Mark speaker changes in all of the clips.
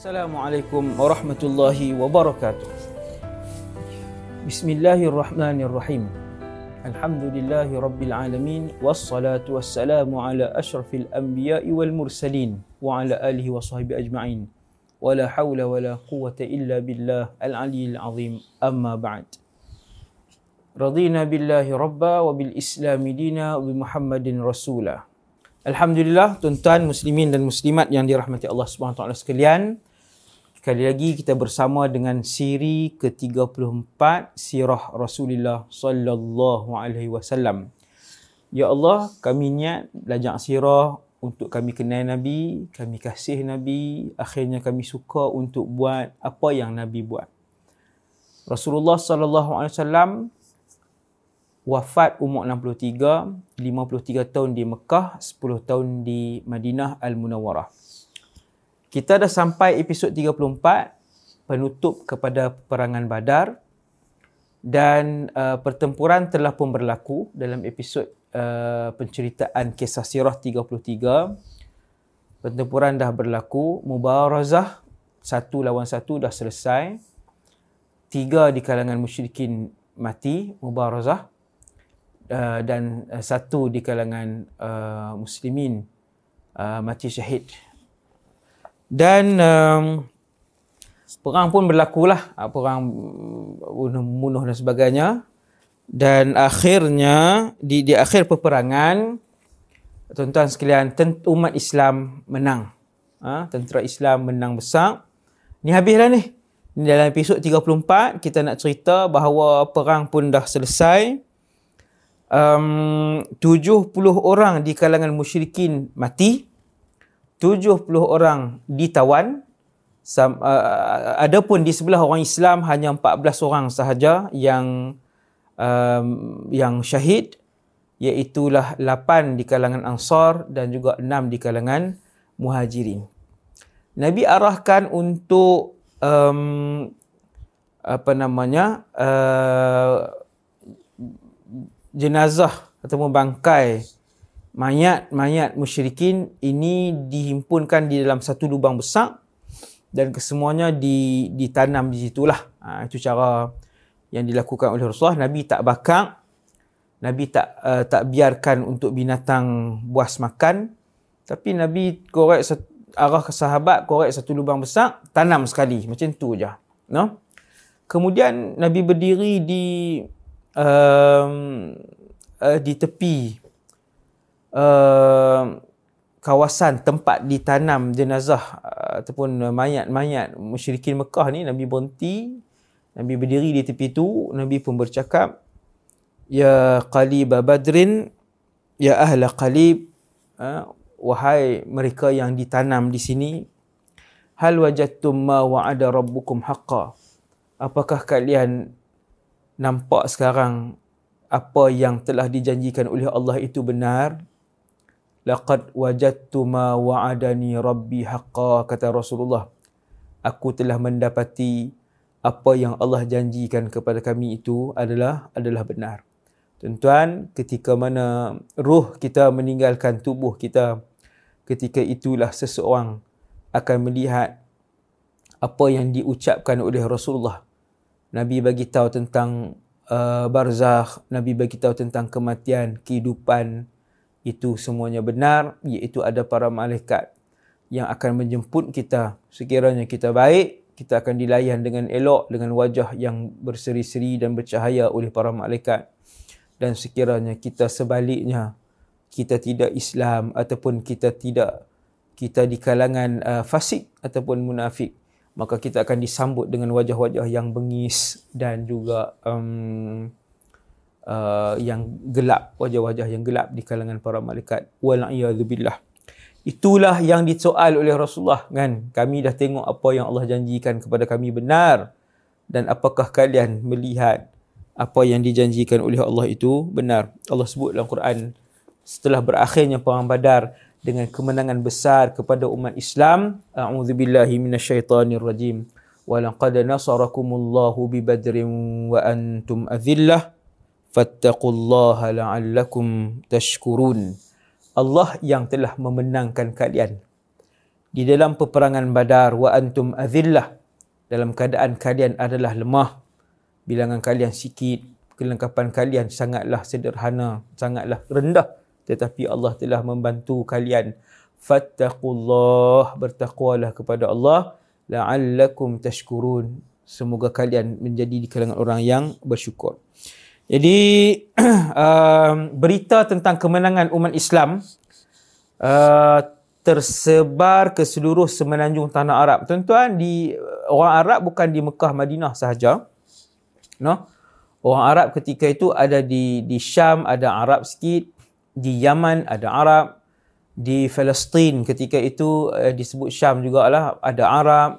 Speaker 1: Assalamualaikum warahmatullahi wabarakatuh. Bismillahirrahmanirrahim. Alhamdulillahi rabbil alamin wassalatu wassalamu ala asyrafil anbiya'i wal mursalin wa ala alihi wa sahbihi ajma'in. Wala hawla wala quwwata illa billah al-aliyyil azim. Amma ba'd. Radina billahi rabba wa bil islami dina wa bi Muhammadin rasulah. Alhamdulillah tuan-tuan muslimin dan muslimat yang dirahmati Allah Subhanahu sekalian. Sekali lagi kita bersama dengan siri ke-34 Sirah Rasulullah sallallahu alaihi wasallam. Ya Allah, kami niat belajar sirah untuk kami kenal Nabi, kami kasih Nabi, akhirnya kami suka untuk buat apa yang Nabi buat. Rasulullah sallallahu alaihi wasallam wafat umur 63, 53 tahun di Mekah, 10 tahun di Madinah Al-Munawwarah. Kita dah sampai episod 34 penutup kepada peperangan Badar dan uh, pertempuran telah pun berlaku dalam episod uh, penceritaan kisah sirah 33. Pertempuran dah berlaku, mubarazah satu lawan satu dah selesai. Tiga di kalangan musyrikin mati, mubarazah. Uh, dan uh, satu di kalangan uh, muslimin uh, mati syahid dan um, perang pun berlakulah, ah, perang bunuh-bunuh dan sebagainya. Dan akhirnya di di akhir peperangan tuan-tuan sekalian umat Islam menang. Ha, tentera Islam menang besar. Ni habislah. Ni dalam episod 34 kita nak cerita bahawa perang pun dah selesai. Um, 70 orang di kalangan musyrikin mati. 70 orang ditawan Sam, uh, adapun di sebelah orang Islam hanya 14 orang sahaja yang um, yang syahid iaitu 8 di kalangan Ansar dan juga 6 di kalangan Muhajirin. Nabi arahkan untuk um, apa namanya uh, jenazah ataupun bangkai mayat-mayat musyrikin ini dihimpunkan di dalam satu lubang besar dan kesemuanya di, ditanam di situlah. Ha, itu cara yang dilakukan oleh Rasulullah. Nabi tak bakar. Nabi tak uh, tak biarkan untuk binatang buas makan. Tapi Nabi korek arah ke sahabat, korek satu lubang besar, tanam sekali. Macam tu je. No? Kemudian Nabi berdiri di um, uh, di tepi uh, kawasan tempat ditanam jenazah uh, ataupun mayat-mayat musyrikin Mekah ni Nabi berhenti Nabi berdiri di tepi tu Nabi pun bercakap ya qalib badrin ya ahla qalib uh, wahai mereka yang ditanam di sini hal wajadtum ma wa'ada rabbukum haqqa? Apakah kalian nampak sekarang apa yang telah dijanjikan oleh Allah itu benar laqad wajadtu ma wa'adani rabbi haqqa kata Rasulullah. Aku telah mendapati apa yang Allah janjikan kepada kami itu adalah adalah benar. Tuan-tuan ketika mana ruh kita meninggalkan tubuh kita ketika itulah seseorang akan melihat apa yang diucapkan oleh Rasulullah. Nabi bagi tahu tentang uh, barzakh Nabi bagi tahu tentang kematian kehidupan itu semuanya benar iaitu ada para malaikat yang akan menjemput kita. Sekiranya kita baik kita akan dilayan dengan elok dengan wajah yang berseri-seri dan bercahaya oleh para malaikat. Dan sekiranya kita sebaliknya kita tidak Islam ataupun kita tidak kita di kalangan uh, fasik ataupun munafik maka kita akan disambut dengan wajah-wajah yang bengis dan juga um, uh, yang gelap, wajah-wajah yang gelap di kalangan para malaikat. Wal'iyadzubillah. Itulah yang disoal oleh Rasulullah kan. Kami dah tengok apa yang Allah janjikan kepada kami benar. Dan apakah kalian melihat apa yang dijanjikan oleh Allah itu benar. Allah sebut dalam Quran setelah berakhirnya perang Badar dengan kemenangan besar kepada umat Islam. A'udzubillahi minasyaitonirrajim. Walaqad nasarakumullahu bi badrin wa antum adhillah fattaqullaha la'allakum tashkurun. Allah yang telah memenangkan kalian. Di dalam peperangan Badar wa antum azillah dalam keadaan kalian adalah lemah. Bilangan kalian sikit kelengkapan kalian sangatlah sederhana sangatlah rendah. Tetapi Allah telah membantu kalian. Fattaqullah bertakwalah kepada Allah. La'allakum tashkurun. Semoga kalian menjadi di kalangan orang yang bersyukur jadi uh, berita tentang kemenangan umat Islam uh, tersebar ke seluruh semenanjung tanah Arab. Tuan-tuan, di orang Arab bukan di Mekah, Madinah sahaja. No? Orang Arab ketika itu ada di di Syam ada Arab sikit, di Yaman ada Arab, di Palestin ketika itu eh, disebut Syam jugalah ada Arab,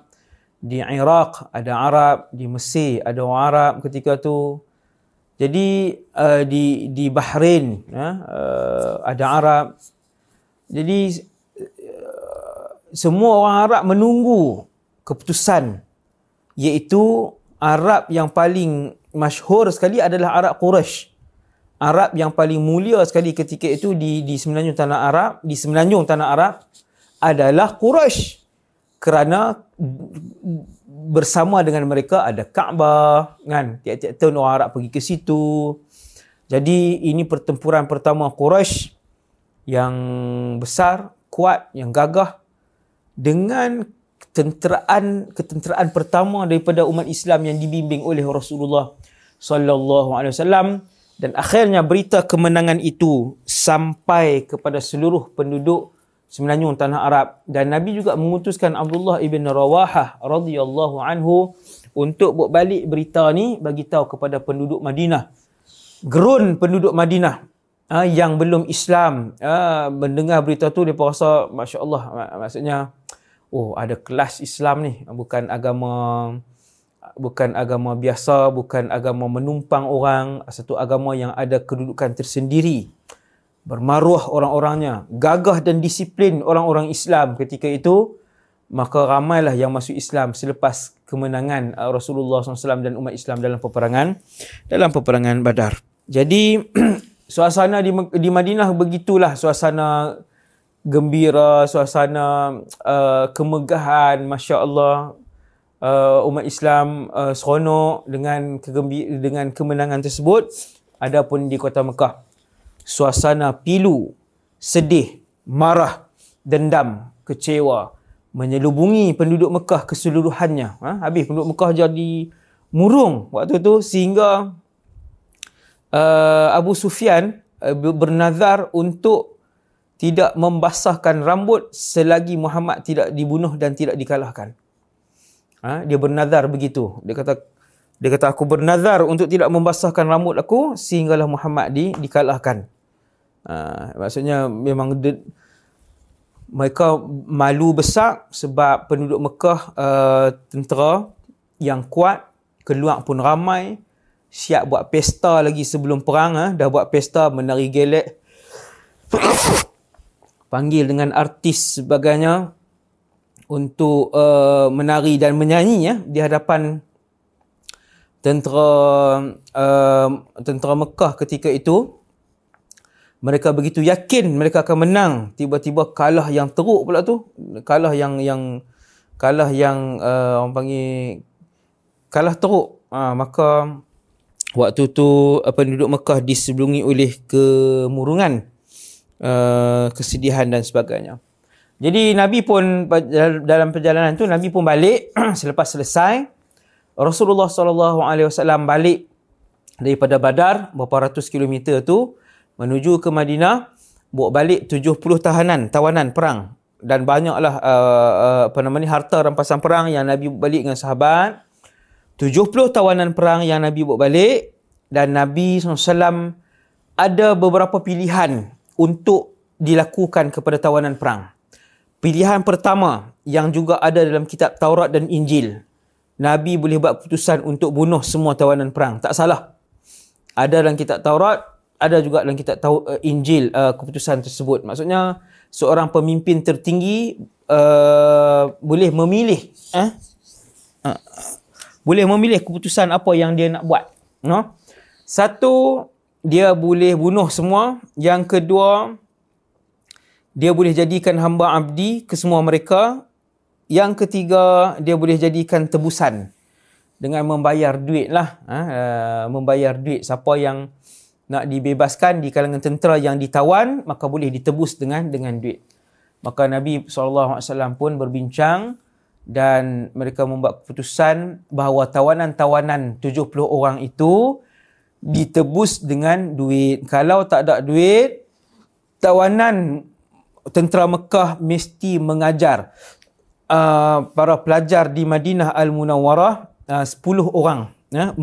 Speaker 1: di Iraq ada Arab, di Mesir ada orang Arab ketika itu. Jadi uh, di di Bahrain uh, ada Arab. Jadi semua orang Arab menunggu keputusan iaitu Arab yang paling masyhur sekali adalah Arab Quraisy. Arab yang paling mulia sekali ketika itu di di semenanjung tanah Arab, di semenanjung tanah Arab adalah Quraisy. Kerana bersama dengan mereka ada Kaabah, kan? Tiap-tiap tahun orang Arab pergi ke situ. Jadi ini pertempuran pertama Quraisy yang besar, kuat, yang gagah dengan ketenteraan ketenteraan pertama daripada umat Islam yang dibimbing oleh Rasulullah sallallahu alaihi wasallam dan akhirnya berita kemenangan itu sampai kepada seluruh penduduk semenanjung tanah Arab. Dan Nabi juga memutuskan Abdullah ibn Rawahah radhiyallahu anhu untuk buat balik berita ni bagi tahu kepada penduduk Madinah. Gerun penduduk Madinah uh, yang belum Islam. Uh, mendengar berita tu dia rasa masya-Allah maksudnya oh ada kelas Islam ni. Bukan agama bukan agama biasa bukan agama menumpang orang. Satu agama yang ada kedudukan tersendiri bermaruah orang-orangnya gagah dan disiplin orang-orang Islam ketika itu maka ramailah yang masuk Islam selepas kemenangan uh, Rasulullah SAW dan umat Islam dalam peperangan dalam peperangan Badar. Jadi suasana di di Madinah begitulah suasana gembira, suasana uh, kemegahan, masya-Allah uh, umat Islam uh, seronok dengan dengan kemenangan tersebut. Adapun di kota Mekah, suasana pilu, sedih, marah, dendam, kecewa menyelubungi penduduk Mekah keseluruhannya. Ha? Habis penduduk Mekah jadi murung waktu tu sehingga uh, Abu Sufyan uh, bernazar untuk tidak membasahkan rambut selagi Muhammad tidak dibunuh dan tidak dikalahkan. Ha? dia bernazar begitu. Dia kata dia kata aku bernazar untuk tidak membasahkan rambut aku sehinggalah Muhammad di dikalahkan. Ha, maksudnya memang de, mereka malu besar sebab penduduk Mekah uh, tentera yang kuat, keluar pun ramai, siap buat pesta lagi sebelum perang ah dah buat pesta menari gelek. Panggil dengan artis sebagainya untuk uh, menari dan menyanyi ya di hadapan tentera uh, tentera Mekah ketika itu mereka begitu yakin mereka akan menang tiba-tiba kalah yang teruk pula tu kalah yang yang kalah yang uh, orang panggil kalah teruk uh, maka waktu tu penduduk Mekah disebelungi oleh kemurungan, uh, kesedihan dan sebagainya. Jadi Nabi pun dalam perjalanan tu Nabi pun balik selepas selesai Rasulullah sallallahu alaihi wasallam balik daripada Badar beberapa ratus kilometer tu menuju ke Madinah bawa balik 70 tahanan tawanan perang dan banyaklah uh, uh, apa namanya harta rampasan perang yang Nabi balik dengan sahabat 70 tawanan perang yang Nabi bawa balik dan Nabi SAW ada beberapa pilihan untuk dilakukan kepada tawanan perang. Pilihan pertama yang juga ada dalam kitab Taurat dan Injil. Nabi boleh buat keputusan untuk bunuh semua tawanan perang. Tak salah. Ada dalam kitab Taurat, ada juga dalam kitab uh, Injil uh, keputusan tersebut. Maksudnya seorang pemimpin tertinggi uh, boleh memilih eh? uh, boleh memilih keputusan apa yang dia nak buat. No? Satu, dia boleh bunuh semua. Yang kedua, dia boleh jadikan hamba abdi ke semua mereka. Yang ketiga, dia boleh jadikan tebusan dengan membayar duit lah. Ha, uh, membayar duit. Siapa yang nak dibebaskan di kalangan tentera yang ditawan, maka boleh ditebus dengan dengan duit. Maka Nabi SAW pun berbincang dan mereka membuat keputusan bahawa tawanan-tawanan 70 orang itu ditebus dengan duit. Kalau tak ada duit, tawanan tentera Mekah mesti mengajar uh, para pelajar di Madinah Al-Munawwarah uh, 10 orang ya,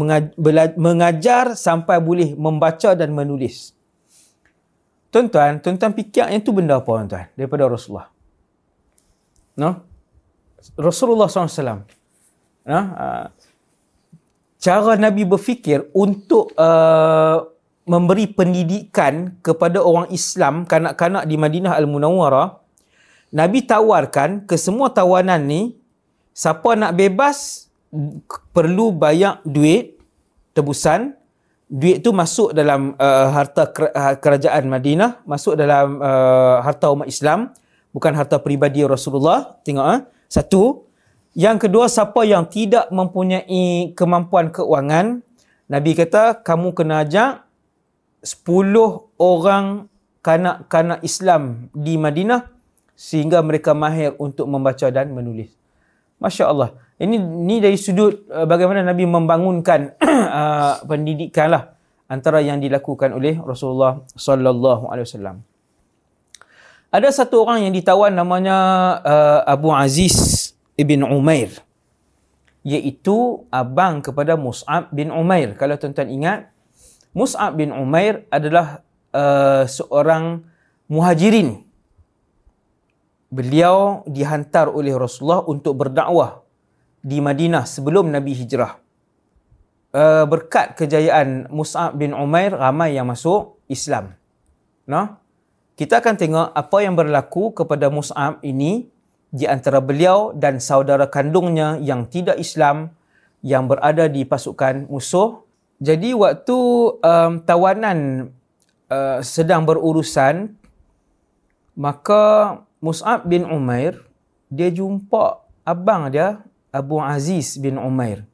Speaker 1: mengajar sampai boleh membaca dan menulis. Tuan-tuan, tuan-tuan fikir yang tu benda apa tuan-tuan daripada Rasulullah? No? Rasulullah SAW. No? Uh, cara Nabi berfikir untuk uh, memberi pendidikan kepada orang Islam, kanak-kanak di Madinah Al-Munawwarah, Nabi tawarkan ke semua tawanan ni, siapa nak bebas, perlu bayar duit, tebusan, duit tu masuk dalam uh, harta kerajaan Madinah, masuk dalam uh, harta umat Islam, bukan harta peribadi Rasulullah. Tengok ah. Uh. Satu, yang kedua, siapa yang tidak mempunyai kemampuan keuangan, Nabi kata, kamu kena ajak 10 orang kanak-kanak Islam di Madinah sehingga mereka mahir untuk membaca dan menulis. Masya Allah. Ini ni dari sudut uh, bagaimana Nabi membangunkan uh, pendidikan lah antara yang dilakukan oleh Rasulullah sallallahu alaihi wasallam. Ada satu orang yang ditawan namanya uh, Abu Aziz ibn Umair iaitu abang kepada Mus'ab bin Umair. Kalau tuan-tuan ingat, Mus'ab bin Umair adalah uh, seorang muhajirin. Beliau dihantar oleh Rasulullah untuk berdakwah di Madinah sebelum Nabi hijrah. Uh, berkat kejayaan Mus'ab bin Umair, ramai yang masuk Islam. No? Kita akan tengok apa yang berlaku kepada Mus'ab ini di antara beliau dan saudara kandungnya yang tidak Islam yang berada di pasukan musuh. Jadi waktu um, tawanan uh, sedang berurusan, maka Mus'ab bin Umair, dia jumpa abang dia, Abu Aziz bin Umair.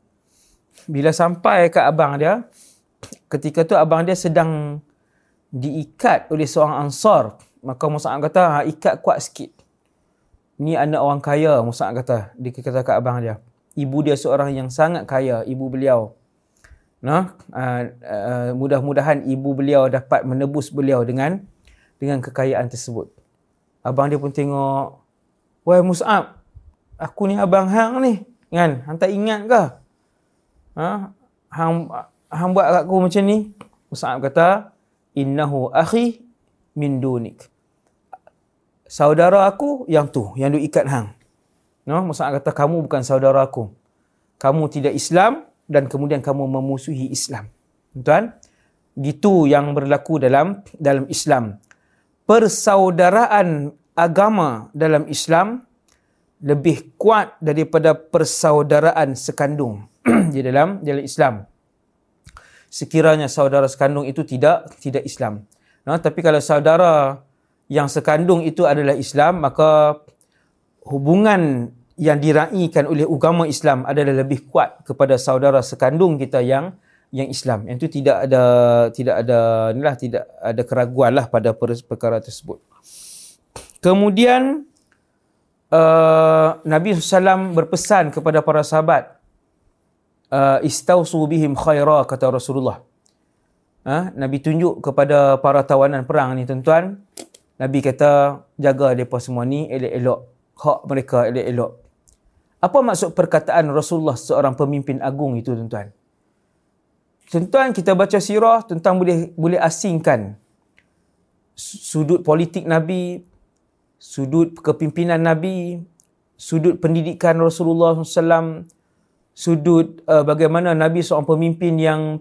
Speaker 1: Bila sampai ke abang dia, ketika tu abang dia sedang diikat oleh seorang ansar. Maka Mus'ab kata, ha, ikat kuat sikit ni anak orang kaya Musa kata dia kata kat abang dia ibu dia seorang yang sangat kaya ibu beliau nah uh, uh, mudah-mudahan ibu beliau dapat menebus beliau dengan dengan kekayaan tersebut abang dia pun tengok wahai Mus'ab aku ni abang hang ni kan hang tak ingat ke ha hang hang buat kat aku macam ni Mus'ab kata innahu akhi min dunik saudara aku yang tu, yang duk ikat hang. No, Musa kata kamu bukan saudara aku. Kamu tidak Islam dan kemudian kamu memusuhi Islam. Tuan, gitu yang berlaku dalam dalam Islam. Persaudaraan agama dalam Islam lebih kuat daripada persaudaraan sekandung di dalam dalam Islam. Sekiranya saudara sekandung itu tidak tidak Islam. No, tapi kalau saudara yang sekandung itu adalah Islam, maka hubungan yang diraikan oleh agama Islam adalah lebih kuat kepada saudara sekandung kita yang yang Islam. Yang itu tidak ada tidak ada inilah tidak ada keraguan lah pada perkara tersebut. Kemudian uh, Nabi SAW berpesan kepada para sahabat uh, istausu bihim khaira kata Rasulullah. Ha? Nabi tunjuk kepada para tawanan perang ni tuan-tuan Nabi kata jaga mereka semua ni elok-elok. Hak mereka elok-elok. Apa maksud perkataan Rasulullah seorang pemimpin agung itu tuan-tuan? Tuan-tuan kita baca sirah tentang boleh boleh asingkan sudut politik Nabi, sudut kepimpinan Nabi, sudut pendidikan Rasulullah SAW, sudut uh, bagaimana Nabi seorang pemimpin yang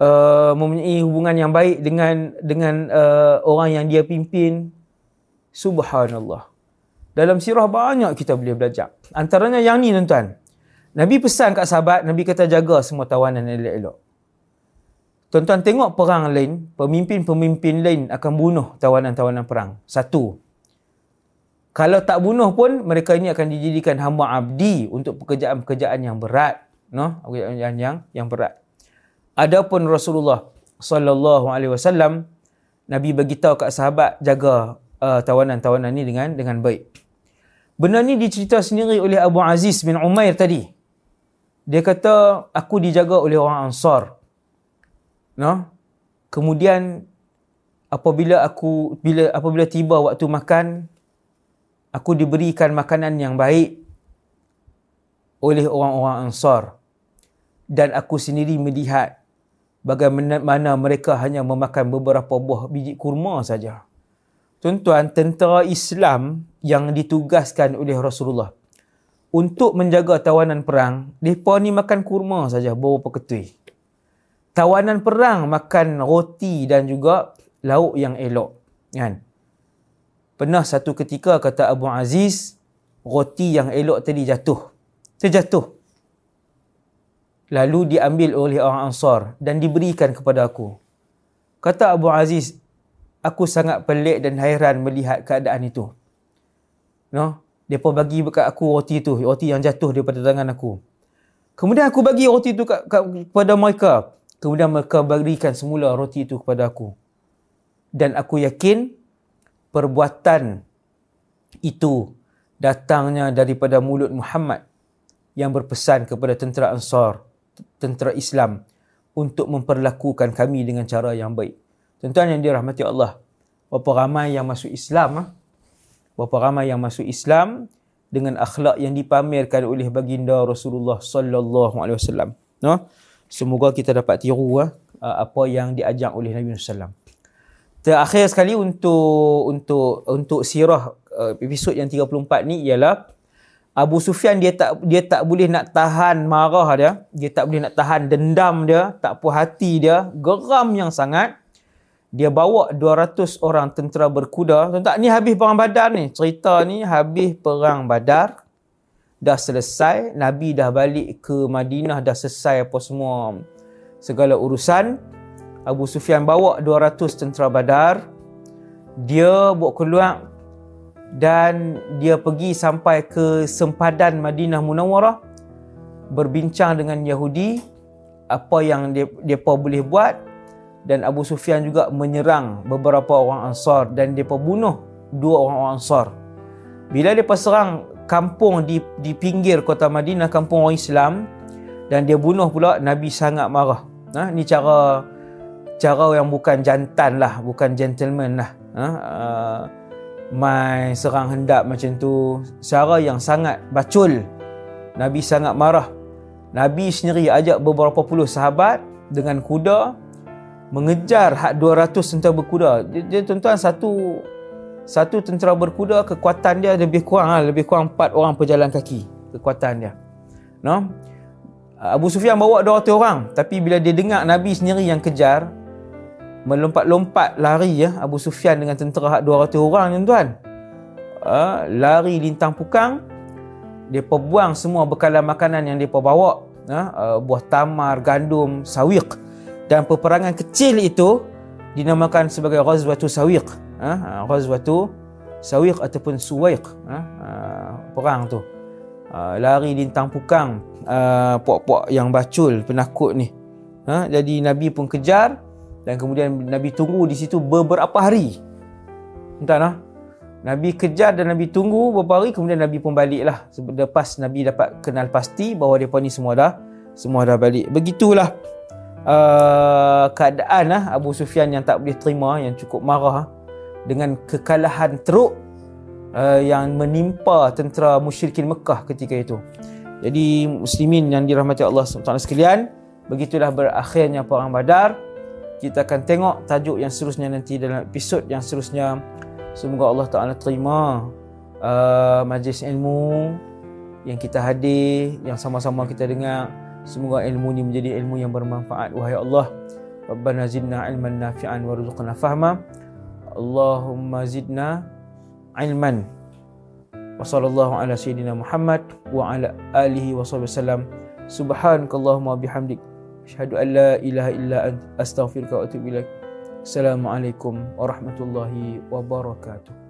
Speaker 1: uh, mempunyai hubungan yang baik dengan dengan uh, orang yang dia pimpin. Subhanallah. Dalam sirah banyak kita boleh belajar. Antaranya yang ni tuan-tuan. Nabi pesan kat sahabat, Nabi kata jaga semua tawanan elok-elok. Tuan-tuan tengok perang lain, pemimpin-pemimpin lain akan bunuh tawanan-tawanan perang. Satu. Kalau tak bunuh pun mereka ini akan dijadikan hamba abdi untuk pekerjaan-pekerjaan yang berat, no? Pekerjaan yang yang berat. Adapun Rasulullah sallallahu alaihi wasallam Nabi bagi tahu kat sahabat jaga uh, tawanan-tawanan ni dengan dengan baik. Benda ni dicerita sendiri oleh Abu Aziz bin Umair tadi. Dia kata aku dijaga oleh orang Ansar. No? Kemudian apabila aku bila apabila tiba waktu makan aku diberikan makanan yang baik oleh orang-orang Ansar dan aku sendiri melihat bagaimana mereka hanya memakan beberapa buah biji kurma saja. Tuan-tuan, tentera Islam yang ditugaskan oleh Rasulullah untuk menjaga tawanan perang, mereka ni makan kurma saja, beberapa ketui. Tawanan perang makan roti dan juga lauk yang elok. Kan? Pernah satu ketika kata Abu Aziz, roti yang elok tadi jatuh. Terjatuh. Lalu diambil oleh orang Ansar dan diberikan kepada aku. Kata Abu Aziz, aku sangat pelik dan hairan melihat keadaan itu. No, depa bagi dekat aku roti tu, roti yang jatuh daripada tangan aku. Kemudian aku bagi roti itu kepada mereka. Kemudian mereka berikan semula roti itu kepada aku. Dan aku yakin perbuatan itu datangnya daripada mulut Muhammad yang berpesan kepada tentera Ansar, tentera Islam untuk memperlakukan kami dengan cara yang baik. Tuan-tuan yang dirahmati Allah. Berapa ramai yang masuk Islam. Ha? Berapa ramai yang masuk Islam dengan akhlak yang dipamerkan oleh baginda Rasulullah sallallahu alaihi wasallam. No? Semoga kita dapat tiru ha? apa yang diajak oleh Nabi sallallahu Terakhir sekali untuk untuk untuk sirah uh, episod yang 34 ni ialah Abu Sufyan dia tak dia tak boleh nak tahan marah dia, dia tak boleh nak tahan dendam dia, tak puas hati dia, geram yang sangat dia bawa 200 orang tentera berkuda. Tuan-tuan, ni habis perang badar ni. Cerita ni habis perang badar. Dah selesai. Nabi dah balik ke Madinah. Dah selesai apa semua. Segala urusan. Abu Sufyan bawa 200 tentera badar. Dia buat keluar. Dan dia pergi sampai ke sempadan Madinah Munawarah. Berbincang dengan Yahudi. Apa yang dia, dia boleh buat dan Abu Sufyan juga menyerang beberapa orang Ansar dan dia bunuh dua orang Ansar. Bila dia serang kampung di di pinggir kota Madinah, kampung orang Islam dan dia bunuh pula Nabi sangat marah. Ha, ni cara cara yang bukan jantan lah, bukan gentleman lah. Uh, mai serang hendak macam tu, cara yang sangat bacul. Nabi sangat marah. Nabi sendiri ajak beberapa puluh sahabat dengan kuda mengejar hak 200 tentera berkuda. Dia, tuan-tuan satu satu tentera berkuda kekuatan dia lebih kurang lah, lebih kurang 4 orang pejalan kaki kekuatan dia. No? Abu Sufyan bawa 200 orang tapi bila dia dengar Nabi sendiri yang kejar melompat-lompat lari ya Abu Sufyan dengan tentera hak 200 orang tuan-tuan. Uh, lari lintang pukang dia buang semua bekalan makanan yang dia bawa uh, buah tamar, gandum, sawiq dan peperangan kecil itu dinamakan sebagai Ghazwatu Sawiq. Ha? Ghazwatu Sawiq ataupun Suwaiq. Ha? Perang tu. Ha, lari lintang pukang uh, puak-puak yang bacul, penakut ni. Ha? Jadi Nabi pun kejar dan kemudian Nabi tunggu di situ beberapa hari. Entah nah. Nabi kejar dan Nabi tunggu beberapa hari kemudian Nabi pun baliklah. Lepas Nabi dapat kenal pasti bahawa depa ni semua dah semua dah balik. Begitulah uh, keadaan uh, Abu Sufyan yang tak boleh terima yang cukup marah dengan kekalahan teruk uh, yang menimpa tentera musyrikin Mekah ketika itu. Jadi muslimin yang dirahmati Allah SWT sekalian, begitulah berakhirnya perang Badar. Kita akan tengok tajuk yang seterusnya nanti dalam episod yang seterusnya. Semoga Allah Taala terima uh, majlis ilmu yang kita hadir, yang sama-sama kita dengar. Semoga ilmu ini menjadi ilmu yang bermanfaat. Wahai Allah, Rabbana zidna ilman nafi'an warzuqna fahma. Allahumma zidna ilman. Wa sallallahu ala sayyidina Muhammad wa ala alihi wa sallam. Subhanakallahumma bihamdik. Asyhadu an la ilaha illa ant astaghfiruka wa atubu ilaik. Assalamualaikum warahmatullahi wabarakatuh.